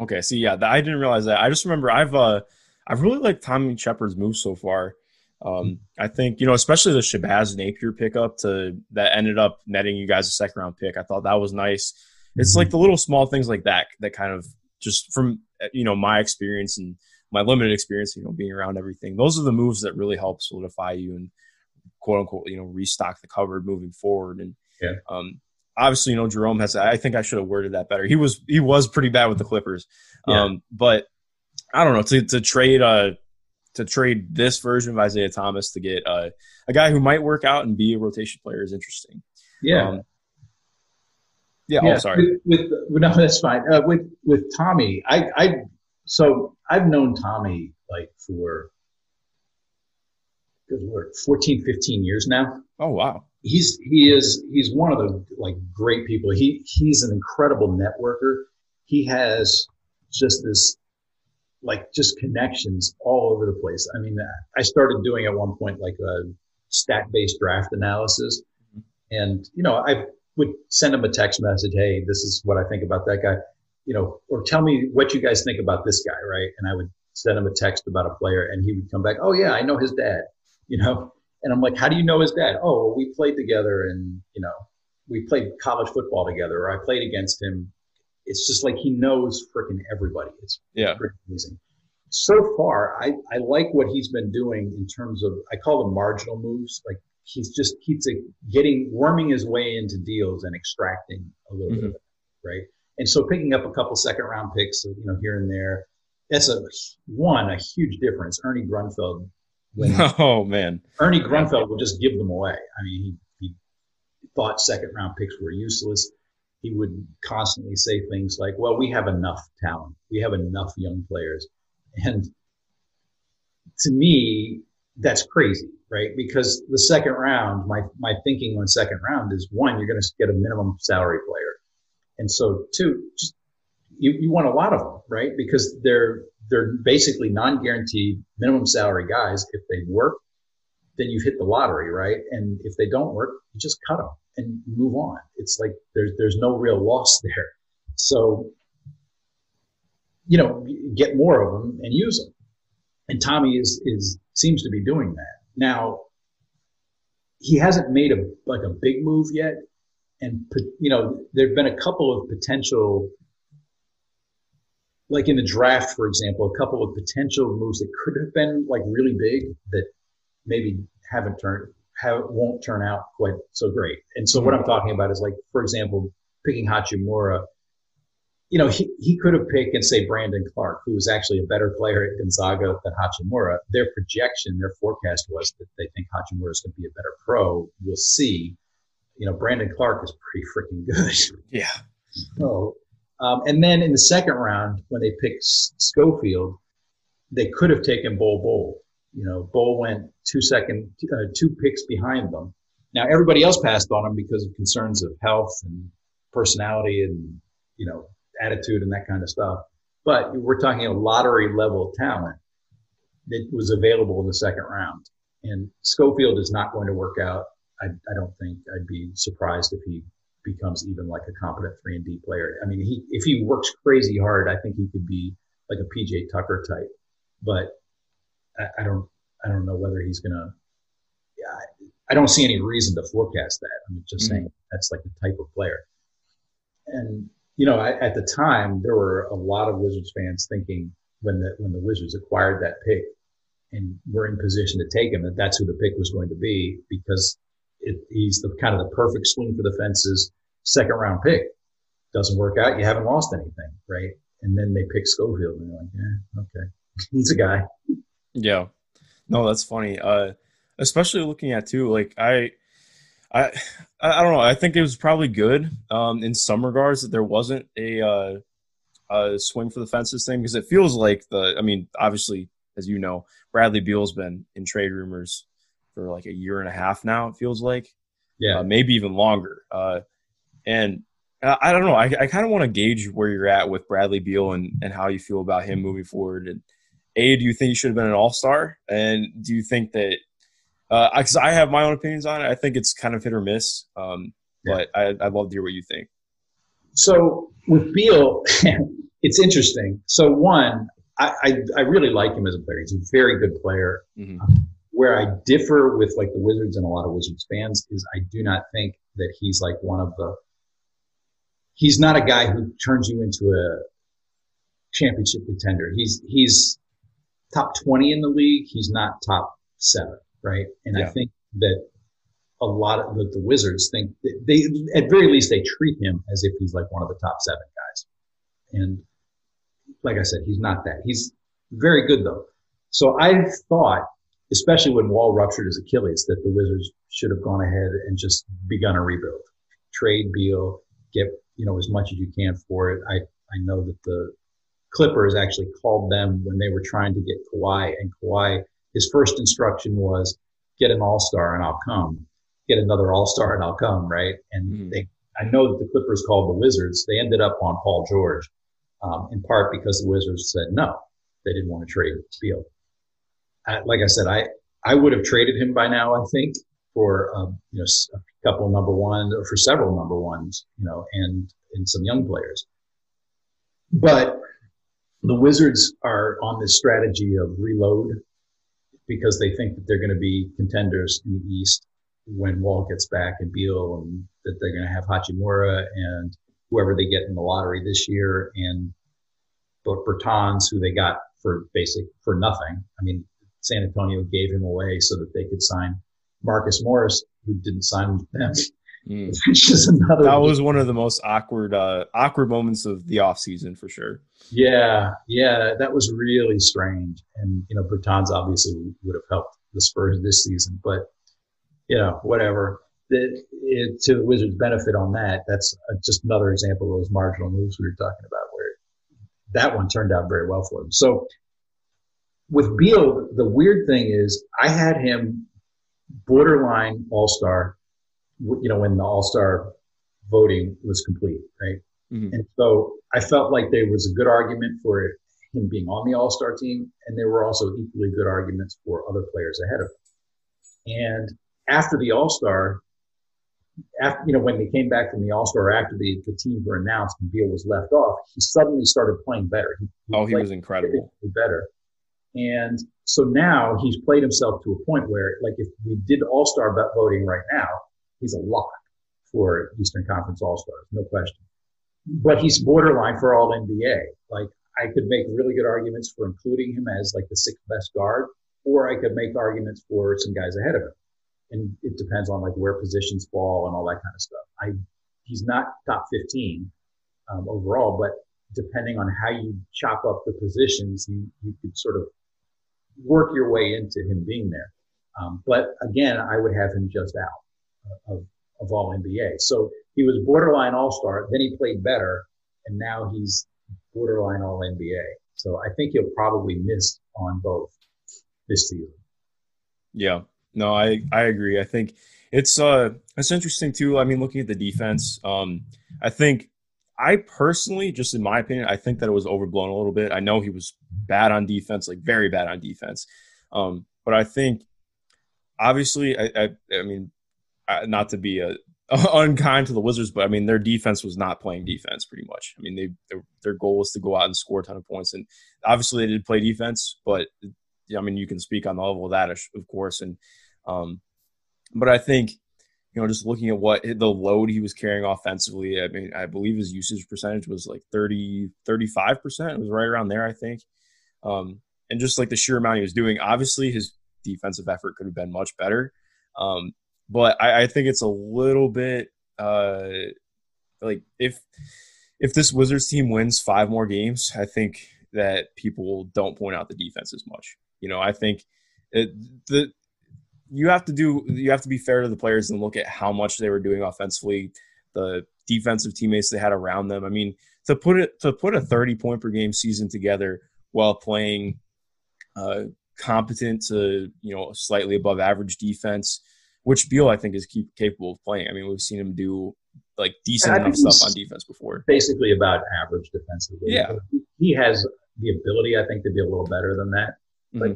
Okay, see, yeah, I didn't realize that. I just remember I've uh I've really liked Tommy Sheppard's move so far. Um, I think you know, especially the Shabazz Napier pickup to that ended up netting you guys a second round pick. I thought that was nice. It's like the little small things like that that kind of just from you know my experience and my limited experience, you know, being around everything. Those are the moves that really help solidify you and quote unquote, you know, restock the cupboard moving forward. And yeah. um, obviously, you know, Jerome has. I think I should have worded that better. He was he was pretty bad with the Clippers, yeah. um, but I don't know to to trade uh to trade this version of Isaiah Thomas to get uh, a guy who might work out and be a rotation player is interesting. Yeah. Um, yeah. Oh, yeah. Oh, sorry. With, with no, that's fine. Uh, with with Tommy, I I so I've known Tommy like for good lord, 14, 15 years now. Oh wow. He's he is he's one of the like great people. He he's an incredible networker. He has just this like just connections all over the place. I mean, I started doing at one point like a stat based draft analysis. And, you know, I would send him a text message. Hey, this is what I think about that guy, you know, or tell me what you guys think about this guy. Right. And I would send him a text about a player and he would come back. Oh yeah, I know his dad, you know, and I'm like, how do you know his dad? Oh, well, we played together and, you know, we played college football together or I played against him it's just like he knows freaking everybody. It's yeah. amazing. So far, I, I like what he's been doing in terms of I call them marginal moves. Like he's just keeps getting worming his way into deals and extracting a little mm-hmm. bit of it, right? And so picking up a couple second round picks, you know, here and there, that's a one a huge difference. Ernie Grunfeld, when [laughs] oh man, Ernie Grunfeld would just give them away. I mean, he, he thought second round picks were useless he would constantly say things like, well, we have enough talent. We have enough young players. And to me, that's crazy, right? Because the second round, my, my thinking on second round is one, you're going to get a minimum salary player. And so two, just you, you want a lot of them, right? Because they're, they're basically non-guaranteed minimum salary guys. If they work, then you've hit the lottery, right? And if they don't work, you just cut them and move on. It's like there's there's no real loss [laughs] there. So, you know, get more of them and use them. And Tommy is is seems to be doing that now. He hasn't made a like a big move yet, and you know there've been a couple of potential, like in the draft, for example, a couple of potential moves that could have been like really big that maybe haven't turned have, won't turn out quite so great. And so what I'm mm-hmm. talking about is like, for example, picking Hachimura. You know, he, he could have picked and say Brandon Clarke, who was actually a better player at Gonzaga than Hachimura. Their projection, their forecast was that they think Hachimura is going to be a better pro. We'll see. You know, Brandon Clarke is pretty freaking good. Yeah. So, um, and then in the second round, when they picked Schofield, they could have taken Bol Bol. You know, Bol went two second, uh, two picks behind them. Now everybody else passed on him because of concerns of health and personality and you know attitude and that kind of stuff. But we're talking a lottery level talent that was available in the second round. And Schofield is not going to work out. I, I don't think I'd be surprised if he becomes even like a competent three and D player. I mean, he if he works crazy hard, I think he could be like a PJ Tucker type. But I, I don't I don't know whether he's gonna. Yeah, I don't see any reason to forecast that. I'm just mm-hmm. saying that's like the type of player. And you know, I, at the time, there were a lot of Wizards fans thinking when the when the Wizards acquired that pick and were in position to take him that that's who the pick was going to be because it, he's the kind of the perfect swing for the fences second round pick. Doesn't work out, you haven't lost anything, right? And then they pick Schofield, and they're like, yeah, okay, [laughs] he's a guy. Yeah. No, that's funny. Uh, especially looking at too, like I, I, I don't know. I think it was probably good um, in some regards that there wasn't a, uh, a swing for the fences thing because it feels like the. I mean, obviously, as you know, Bradley Beal's been in trade rumors for like a year and a half now. It feels like, yeah, uh, maybe even longer. Uh, and I, I don't know. I, I kind of want to gauge where you're at with Bradley Beal and, and how you feel about him moving forward and a, do you think he should have been an all star? And do you think that, because uh, I have my own opinions on it, I think it's kind of hit or miss. Um, yeah. But I, I'd love to hear what you think. So with Beal, [laughs] it's interesting. So one, I, I, I really like him as a player. He's a very good player. Mm-hmm. Where I differ with like the Wizards and a lot of Wizards fans is I do not think that he's like one of the. He's not a guy who turns you into a championship contender. He's he's top twenty in the league. He's not top seven, right? And yeah. I think that a lot of the, the Wizards think they, at very least, they treat him as if he's like one of the top seven guys. And like I said, he's not that. He's very good though. So I thought, especially when Wall ruptured his Achilles, that the Wizards should have gone ahead and just begun a rebuild, trade Beal, get you know as much as you can for it. I I know that the Clippers actually called them when they were trying to get Kawhi, and Kawhi, his first instruction was get an All Star and I'll come get another All Star and I'll come, right? And mm-hmm. they, I know that the Clippers called the Wizards. They ended up on Paul George, um, in part because the Wizards said no, they didn't want to trade Beal. Like I said, I I would have traded him by now. I think for um, you know a couple number ones or for several number ones, you know, and and some young players. But the Wizards are on this strategy of reload because they think that they're going to be contenders in the East when Wall gets back and Beal and that they're going to have Hachimura and whoever they get in the lottery this year and Bertans, who they got for basic for nothing. I mean, San Antonio gave him away so that they could sign Marcus Morris, who didn't sign with them. Mm. [laughs] Which is another. That was one of the most awkward, uh, awkward moments of the off season for sure. Yeah, yeah, that was really strange. And you know, Bertans obviously would have helped the Spurs this season, but you know, whatever. The, it, to the Wizards' benefit on that, that's just another example of those marginal moves we were talking about, where that one turned out very well for them. So with Beal, the weird thing is I had him borderline All Star. You know, when the All Star voting was complete, right? Mm-hmm. And so I felt like there was a good argument for him being on the All Star team, and there were also equally good arguments for other players ahead of him. And after the All Star, after you know when they came back from the All Star, after the the teams were announced and Beal was left off, he suddenly started playing better. He, he oh, he was incredible. Better, and so now he's played himself to a point where, like, if we did All Star voting right now, he's a lock for Eastern Conference All Stars, no question. But he's borderline for All NBA. Like, I could make really good arguments for including him as like the sixth best guard, or I could make arguments for some guys ahead of him and it depends on like where positions fall and all that kind of stuff. I he's not top 15 um, overall, but depending on how you chop up the positions, you you could sort of work your way into him being there. Um, but again, I would have him just out of of all NBA. So he was borderline All Star, then he played better, and now he's borderline All NBA. So I think he'll probably miss on both this season. Yeah, no, I I agree. I think it's uh it's interesting too. I mean, looking at the defense, um, I think I personally, just in my opinion, I think that it was overblown a little bit. I know he was bad on defense, like very bad on defense, um, but I think obviously, I I, I mean, not to be a [laughs] unkind to the Wizards, but I mean their defense was not playing defense pretty much. I mean they their, their goal was to go out and score a ton of points, and obviously they did play defense, but I mean you can speak on the level of that, of course, and um, but I think, you know, just looking at what the load he was carrying offensively, I mean, I believe his usage percentage was like 30, 35%. It was right around there, I think. Um, and just like the sheer amount he was doing, obviously his defensive effort could have been much better. Um, but I, I, think it's a little bit uh, like if if this Wizards team wins five more games, I think that people don't point out the defense as much. You know, I think it, the you have to do you have to be fair to the players and look at how much they were doing offensively, the defensive teammates they had around them. I mean, to put it to put a 30 point per game season together while playing uh, competent to you know slightly above average defense, which Beal I think is keep, capable of playing. I mean, we've seen him do like decent enough stuff on defense before. Basically, about average defensively. Yeah, he has the ability, I think, to be a little better than that. Mm-hmm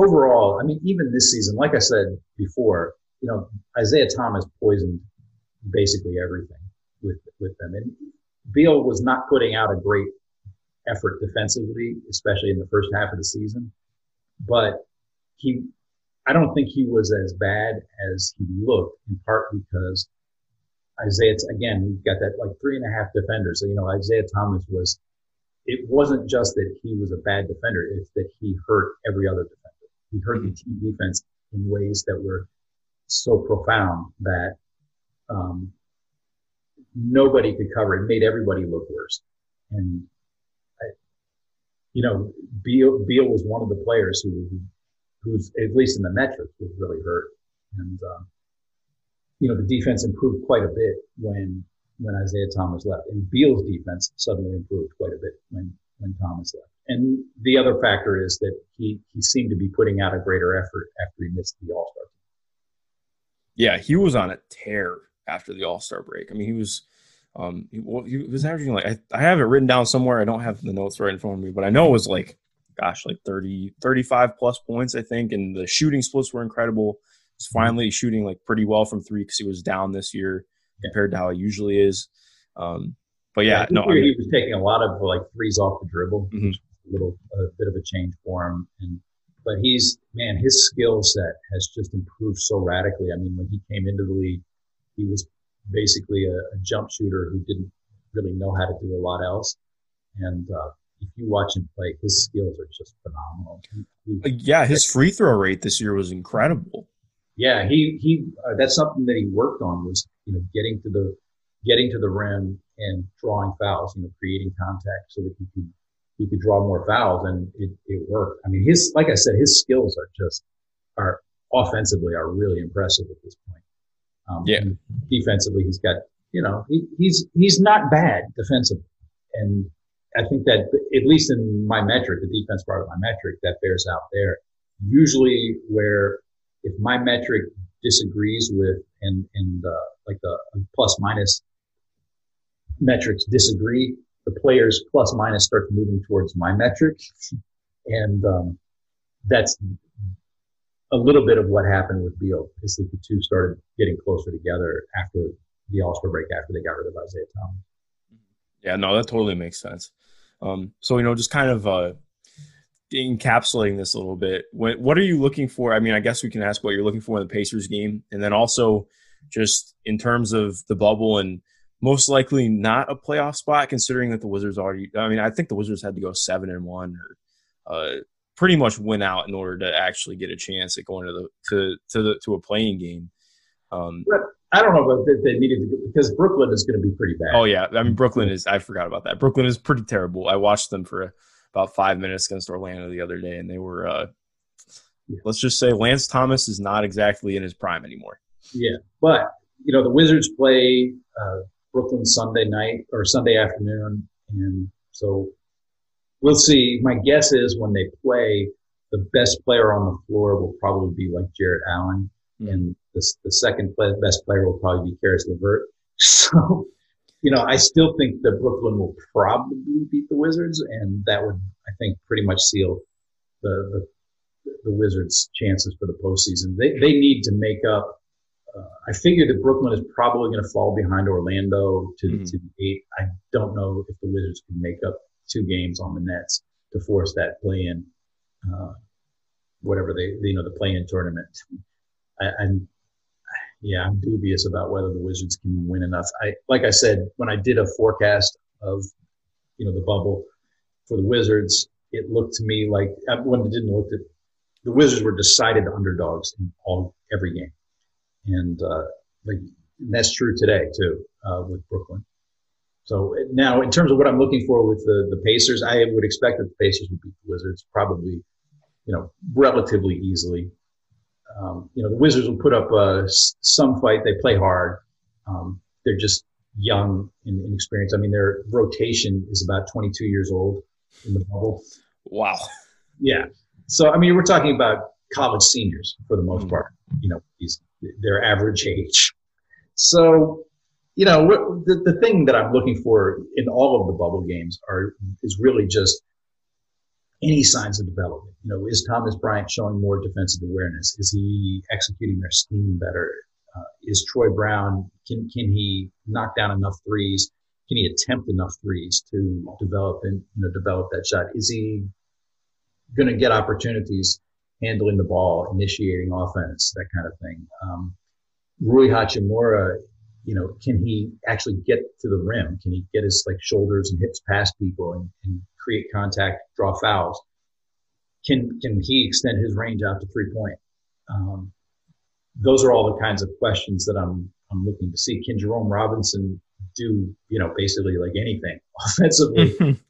overall, I mean, even this season, like I said before, you know, Isaiah Thomas poisoned basically everything with with them, and Beal was not putting out a great effort defensively, especially in the first half of the season. But he, I don't think he was as bad as he looked, in part because Isaiah, again, he got that like three and a half defenders. So, you know, Isaiah Thomas was, it wasn't just that he was a bad defender, it's that he hurt every other defender. He hurt the team defense in ways that were so profound that um, nobody could cover it. made everybody look worse. And, I, you know, Beal, Beal was one of the players who, who's, at least in the metrics, was really hurt. And, uh, you know, the defense improved quite a bit when, when Isaiah Thomas left. And Beal's defense suddenly improved quite a bit when, when Thomas left. And the other factor is that he, he seemed to be putting out a greater effort after he missed the All Star. Yeah, he was on a tear after the All Star break. I mean, he was um, he, well, he was averaging like I, I have it written down somewhere. I don't have the notes right in front of me, but I know it was like, gosh, like 30, 35 plus points, I think. And the shooting splits were incredible. He's mm-hmm. finally shooting like pretty well from three because he was down this year compared to how he usually is. Um, but yeah, yeah no, I mean, he was taking a lot of like threes off the dribble, mm-hmm. A little a bit of a change for him. And but he's man, his skill set has just improved so radically. I mean, when he came into the league, he was basically a, a, jump shooter who didn't really know how to do a lot else. And uh, if you watch him play, his skills are just phenomenal. He, uh, yeah, his free throw rate this year was incredible. Yeah, he he. Uh, that's something that he worked on was you know getting to the getting to the rim and drawing fouls. You know, creating contact so that he could he could draw more fouls, and it, it worked. I mean, his like I said, his skills are just are offensively are really impressive at this point. Um, yeah. Defensively, he's got, you know, he, he's, he's not bad defensively. And I think that at least in my metric, the defense part of my metric, that bears out there. Usually where if my metric disagrees with and, and, uh, like the plus minus metrics disagree, the players plus minus starts moving towards my metric. And, um, that's a little bit of what happened with Beal is that the two started getting closer together after the All Star break, after they got rid of Isaiah Thomas. Yeah, no, that totally makes sense. Um, so you know, just kind of uh, encapsulating this a little bit. What, what are you looking for? I mean, I guess we can ask what you're looking for in the Pacers game, and then also just in terms of the bubble and most likely not a playoff spot, considering that the Wizards already. I mean, I think the Wizards had to go seven and one or uh, pretty much win out in order to actually get a chance at going to the to to the to a playing game. Um, but I don't know if they needed to because Brooklyn is going to be pretty bad. Oh yeah, I mean Brooklyn is. I forgot about that. Brooklyn is pretty terrible. I watched them for about five minutes against Orlando the other day, and they were. Uh, yeah. Let's just say Lance Thomas is not exactly in his prime anymore. Yeah, but you know the Wizards play uh, Brooklyn Sunday night or Sunday afternoon, and so we'll see. My guess is when they play, the best player on the floor will probably be like Jarrett Allen, mm-hmm. and the, the second play, best player will probably be Caris LeVert. [laughs] So, you know, I still think that Brooklyn will probably beat the Wizards, and that would, I think, pretty much seal the the, the Wizards' chances for the postseason. They they need to make up. Uh, I figure that Brooklyn is probably going to fall behind Orlando to, mm-hmm. to eight. I don't know if the Wizards can make up two games on the Nets to force that play in, uh, whatever they, you know, the play in tournament. I, am yeah, I'm dubious about whether the Wizards can win enough. I, like I said, when I did a forecast of, you know, the bubble for the Wizards, it looked to me like uh, when it didn't look at the Wizards were decided underdogs in all every game, and uh, like that's true today too uh, with Brooklyn. So now, in terms of what I'm looking for with the, the Pacers, I would expect that the Pacers would beat the Wizards probably, you know, relatively easily. Um, you know, the Wizards will put up uh, some fight. They play hard. Um, they're just young and inexperienced. I mean, their rotation is about 22 years old in the bubble. Wow. Yeah. So, I mean, we're talking about college seniors for the most mm-hmm. part. You know, these, their average age. So, you know, the, the thing that I'm looking for in all of the bubble games are is really just any signs of development. You know, is Thomas Bryant showing more defensive awareness? Is he executing their scheme better? Uh, is Troy Brown can can he knock down enough threes can he attempt enough threes to develop and you know develop that shot? Is he going to get opportunities handling the ball, initiating offense, that kind of thing? Um, Rui Hachimura, you know, can he actually get to the rim? Can he get his like shoulders and hips past people and, and create contact, draw fouls? Can can he extend his range out to three point? Um, those are all the kinds of questions that I'm I'm looking to see. Can Jerome Robinson do you know basically like anything [laughs] offensively [laughs]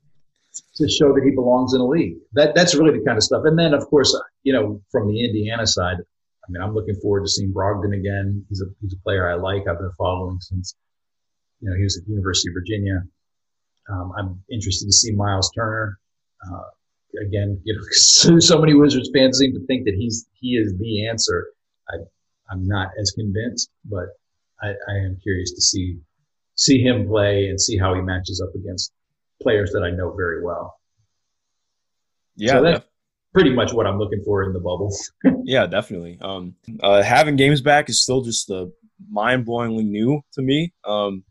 to show that he belongs in a league? That that's really the kind of stuff. And then of course you know from the Indiana side, I mean I'm looking forward to seeing Brogdon again. He's a he's a player I like. I've been following since you know he was at the University of Virginia. Um, I'm interested to see Miles Turner. Uh, again, you know, [laughs] so many Wizards fans seem to think that he's he is the answer. I, I'm not as convinced, but I, I am curious to see see him play and see how he matches up against players that I know very well. Yeah, so that's pretty much what I'm looking for in the bubble. [laughs] yeah, definitely. Um, uh, having games back is still just the mind-blowingly new to me. Um,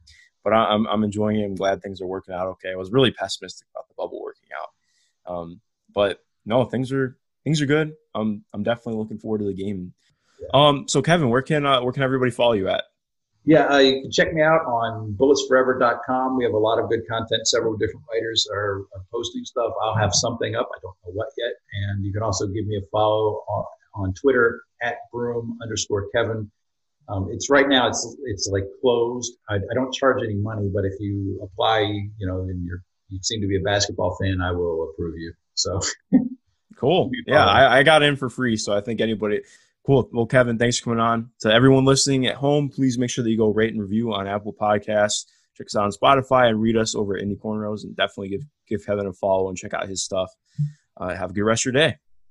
but I, am I'm, I'm enjoying it. I'm glad things are working out okay. I was really pessimistic about the bubble working out, um, but no, things are things are good. I'm I'm definitely looking forward to the game. Yeah. Um, so Kevin, where can uh, where can everybody follow you at? Yeah, uh, you can check me out on bulletsforever.com. We have a lot of good content. Several different writers are, are, posting stuff. I'll have something up. I don't know what yet. And you can also give me a follow on, on Twitter at broom underscore Kevin. Um, it's right now. It's it's like closed. I, I, don't charge any money, but if you apply, you know, and you're you seem to be a basketball fan, I will approve you. So [laughs] cool. Yeah, I, I got in for free, so I think anybody Cool. Well, Kevin, thanks for coming on. To everyone listening at home, please make sure that you go rate and review on Apple Podcasts. Check us out on Spotify and read us over at Indy Cornrows and definitely give give Kevin a follow and check out his stuff. Uh, have a good rest of your day.